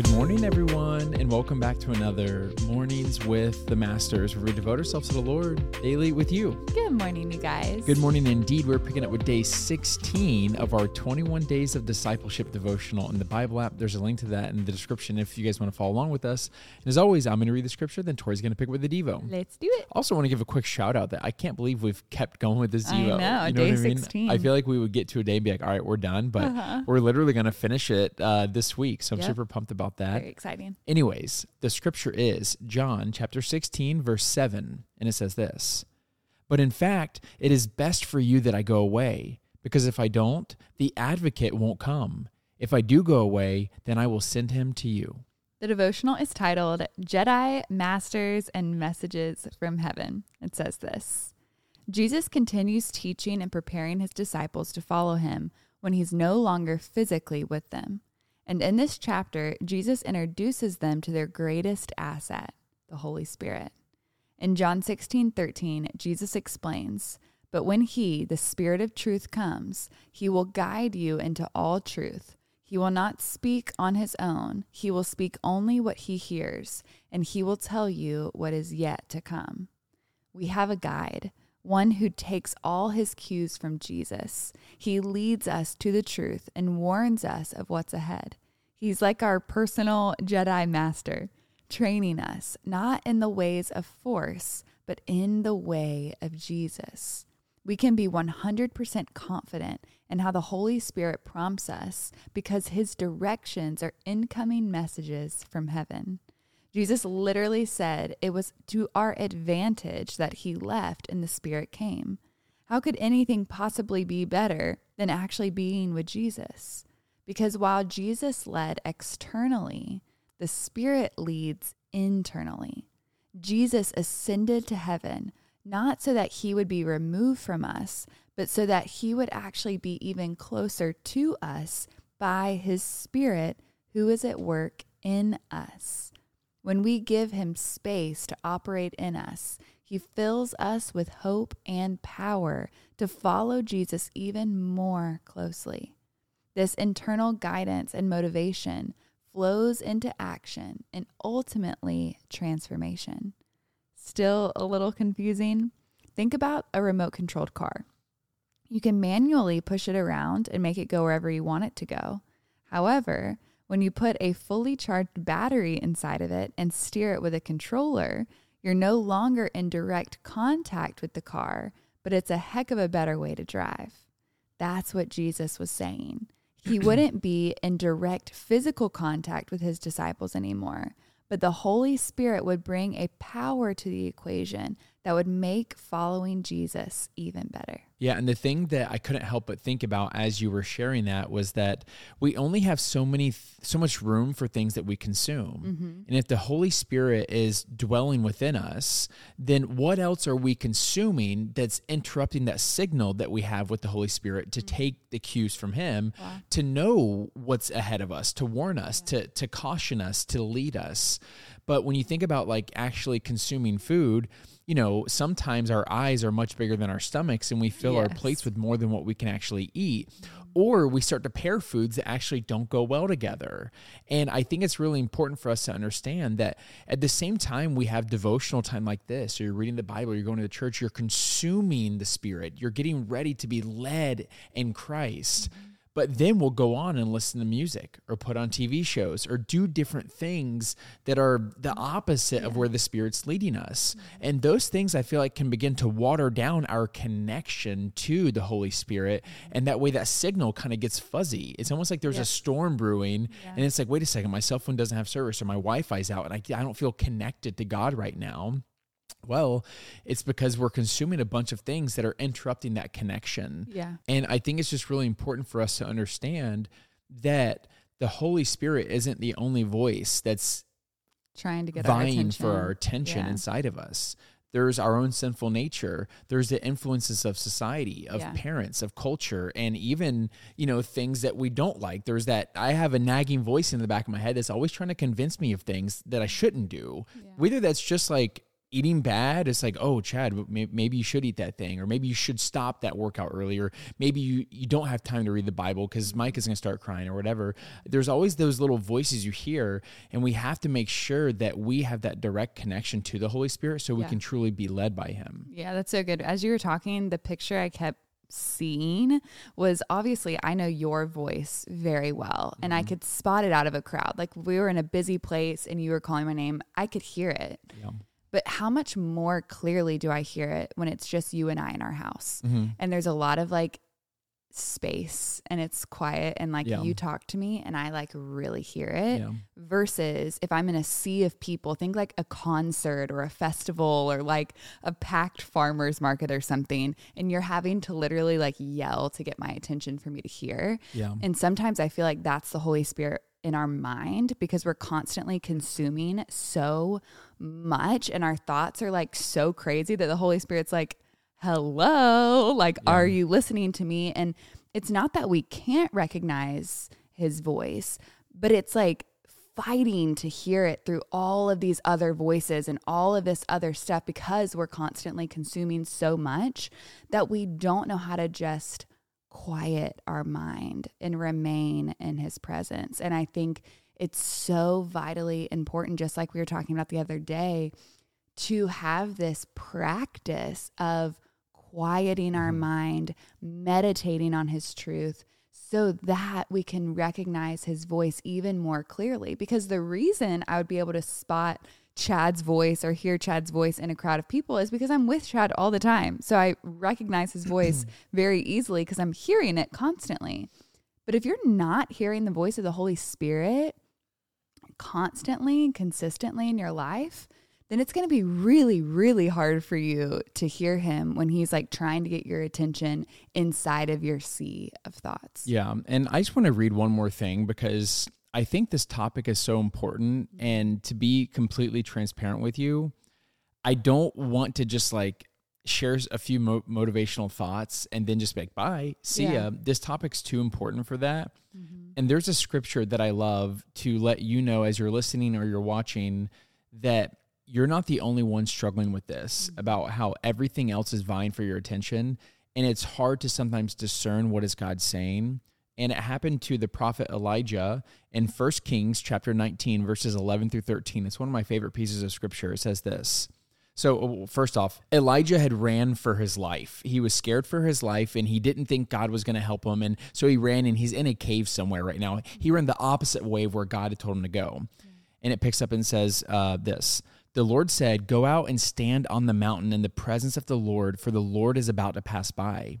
Good morning, everyone, and welcome back to another Mornings with the Masters, where we devote ourselves to the Lord daily with you. Good morning, you guys. Good morning, indeed. We're picking up with day 16 of our 21 Days of Discipleship devotional in the Bible app. There's a link to that in the description if you guys want to follow along with us. And as always, I'm going to read the scripture, then Tori's going to pick up with the Devo. Let's do it. Also, want to give a quick shout out that I can't believe we've kept going with this I Devo. know, you know day what I mean? 16. I feel like we would get to a day and be like, all right, we're done, but Uh-huh. we're literally going to finish it uh, this week. So I'm Yep. super pumped about that. Very exciting. Anyways, the scripture is John chapter 16, verse 7, and it says this But in fact, it is best for you that I go away, because if I don't, the advocate won't come. If I do go away, then I will send him to you. The devotional is titled Jedi, Masters, and Messages from Heaven. It says this Jesus continues teaching and preparing his disciples to follow him when he's no longer physically with them. And in this chapter, Jesus introduces them to their greatest asset, the Holy Spirit. In John 16, 13, Jesus explains, But when He, the Spirit of truth, comes, He will guide you into all truth. He will not speak on His own, He will speak only what He hears, and He will tell you what is yet to come. We have a guide, one who takes all his cues from Jesus. He leads us to the truth and warns us of what's ahead. He's like our personal Jedi master, training us not in the ways of force, but in the way of Jesus. We can be 100% confident in how the Holy Spirit prompts us because his directions are incoming messages from heaven. Jesus literally said it was to our advantage that he left and the Spirit came. How could anything possibly be better than actually being with Jesus? Because while Jesus led externally, the Spirit leads internally. Jesus ascended to heaven, not so that he would be removed from us, but so that he would actually be even closer to us by his Spirit who is at work in us. When we give him space to operate in us, he fills us with hope and power to follow Jesus even more closely. This internal guidance and motivation flows into action and ultimately transformation. Still a little confusing? Think about a remote controlled car. You can manually push it around and make it go wherever you want it to go. However, when you put a fully charged battery inside of it and steer it with a controller, you're no longer in direct contact with the car, but it's a heck of a better way to drive. That's what Jesus was saying. He wouldn't be in direct physical contact with his disciples anymore, but the Holy Spirit would bring a power to the equation that would make following Jesus even better. Yeah, and the thing that I couldn't help but think about as you were sharing that was that we only have so many so much room for things that we consume. Mm-hmm. And if the Holy Spirit is dwelling within us, then what else are we consuming that's interrupting that signal that we have with the Holy Spirit to mm-hmm. take the cues from him to know what's ahead of us, to warn us, to to caution us, to lead us. But when you think about like actually consuming food, you know, sometimes our eyes are much bigger than our stomachs and we fill our plates with more than what we can actually eat. Or we start to pair foods that actually don't go well together. And I think it's really important for us to understand that at the same time we have devotional time like this, or you're reading the Bible, you're going to the church, you're consuming the Spirit, you're getting ready to be led in Christ. But then we'll go on and listen to music or put on TV shows or do different things that are the opposite of where the Spirit's leading us. And those things I feel like can begin to water down our connection to the Holy Spirit. And that way that signal kind of gets fuzzy. It's almost like there's a storm brewing and it's like, wait a second, my cell phone doesn't have service or my Wi Fi's out and I, I don't feel connected to God right now. Well, it's because we're consuming a bunch of things that are interrupting that connection. Yeah. And I think it's just really important for us to understand that the Holy Spirit isn't the only voice that's Trying to get our vying attention. for our attention Yeah. inside of us. There's our own sinful nature. There's the influences of society, of Yeah. parents, of culture, and even, you know, things that we don't like. There's that I have a nagging voice in the back of my head that's always trying to convince me of things that I shouldn't do. Yeah. Whether that's just like eating bad, it's like, oh, Chad, maybe you should eat that thing, or maybe you should stop that workout earlier. Maybe you, you don't have time to read the Bible because Mike is going to start crying or whatever. There's always those little voices you hear, and we have to make sure that we have that direct connection to the Holy Spirit so we yeah. can truly be led by Him. Yeah, that's so good. As you were talking, the picture I kept seeing was obviously I know your voice very well and mm-hmm. I could spot it out of a crowd. Like we were in a busy place and you were calling my name, I could hear it. Yeah. But how much more clearly do I hear it when it's just you and I in our house? Mm-hmm. And there's a lot of like space and it's quiet and like yeah. you talk to me and I like really hear it yeah. versus if I'm in a sea of people, think like a concert or a festival or like a packed farmers market or something and you're having to literally like yell to get my attention for me to hear. Yeah. And sometimes I feel like that's the Holy Spirit in our mind because we're constantly consuming so much and our thoughts are like so crazy that the Holy Spirit's like, hello, like, yeah. are you listening to me? And it's not that we can't recognize his voice, but it's like fighting to hear it through all of these other voices and all of this other stuff because we're constantly consuming so much that we don't know how to just quiet our mind and remain in his presence. And I think it's so vitally important, just like we were talking about the other day, to have this practice of quieting our mm-hmm. mind, meditating on his truth, so that we can recognize his voice even more clearly. Because the reason I would be able to spot Chad's voice or hear Chad's voice in a crowd of people is because I'm with Chad all the time. So I recognize his voice very easily because I'm hearing it constantly. But if you're not hearing the voice of the Holy Spirit constantly, consistently in your life, then it's going to be really, really hard for you to hear him when he's like trying to get your attention inside of your sea of thoughts. Yeah. And I just want to read one more thing because I think this topic is so important. Mm-hmm. And to be completely transparent with you, I don't want to just like share a few mo- motivational thoughts and then just be like, bye, see yeah. ya. This topic's too important for that. Mm-hmm. And there's a scripture that I love to let you know as you're listening or you're watching that you're not the only one struggling with this mm-hmm. about how everything else is vying for your attention. And it's hard to sometimes discern what is God saying and it happened to the prophet Elijah in 1 Kings chapter 19 verses 11 through 13. It's one of my favorite pieces of scripture. It says this. So, first off, Elijah had ran for his life. He was scared for his life and he didn't think God was going to help him. And so he ran and he's in a cave somewhere right now. He ran the opposite way of where God had told him to go. And it picks up and says uh, this The Lord said, Go out and stand on the mountain in the presence of the Lord, for the Lord is about to pass by.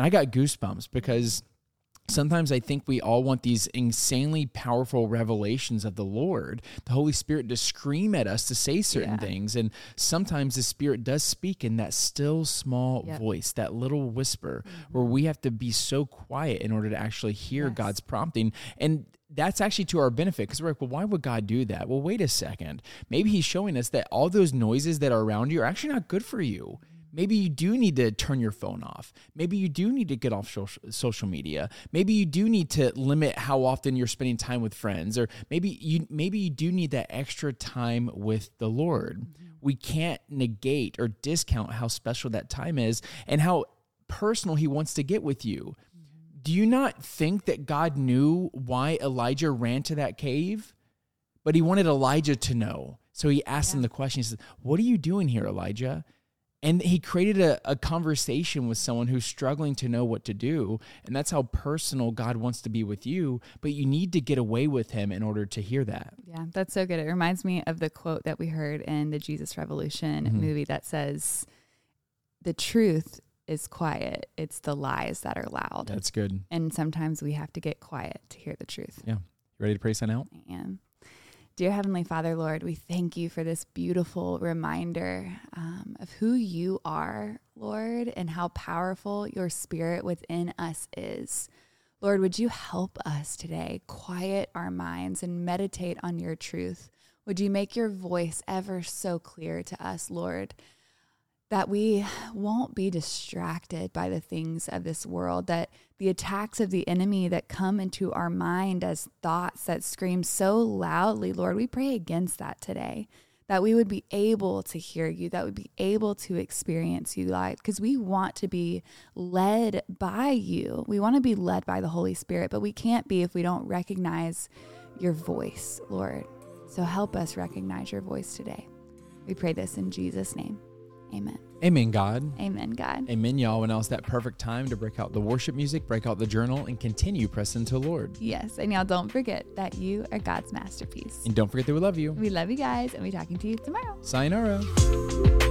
And I got goosebumps because sometimes I think we all want these insanely powerful revelations of the Lord, the Holy Spirit to scream at us to say certain yeah. things. And sometimes the Spirit does speak in that still small yep. voice, that little whisper, mm-hmm. where we have to be so quiet in order to actually hear yes. God's prompting. And that's actually to our benefit because we're like, well, why would God do that? Well, wait a second. Maybe He's showing us that all those noises that are around you are actually not good for you maybe you do need to turn your phone off. Maybe you do need to get off social media. Maybe you do need to limit how often you're spending time with friends or maybe you maybe you do need that extra time with the Lord. Mm-hmm. We can't negate or discount how special that time is and how personal he wants to get with you. Mm-hmm. Do you not think that God knew why Elijah ran to that cave? But he wanted Elijah to know. So he asked yeah. him the question. He says, What are you doing here, Elijah? And he created a, a conversation with someone who's struggling to know what to do. And that's how personal god wants to be with you but you need to get away with him in order to hear that. Yeah that's so good. It reminds me of the quote that we heard in the jesus revolution mm-hmm. movie that says the truth is quiet. It's the lies that are loud. That's good. And sometimes we have to get quiet to hear the truth. Yeah. You ready to pray sign out? I am Dear Heavenly Father, Lord, we thank you for this beautiful reminder um, of who you are, Lord, and how powerful your spirit within us is. Lord, would you help us today quiet our minds and meditate on your truth? Would you make your voice ever so clear to us, Lord? that we won't be distracted by the things of this world, that the attacks of the enemy that come into our mind as thoughts that scream so loudly, Lord, we pray against that today. That we would be able to hear you, that we'd be able to experience you, like, because we want to be led by you. We want to be led by the Holy Spirit, but we can't be if we don't recognize your voice, Lord. So help us recognize your voice today. We pray this in Jesus' name. Amen. Amen, God. Amen, God. Amen, y'all. When else that perfect time to break out the worship music, break out the journal, and continue pressing to Lord. Yes. And y'all don't forget that you are God's masterpiece. And don't forget that we love you. We love you guys, and we're talking to you tomorrow. Sayonara.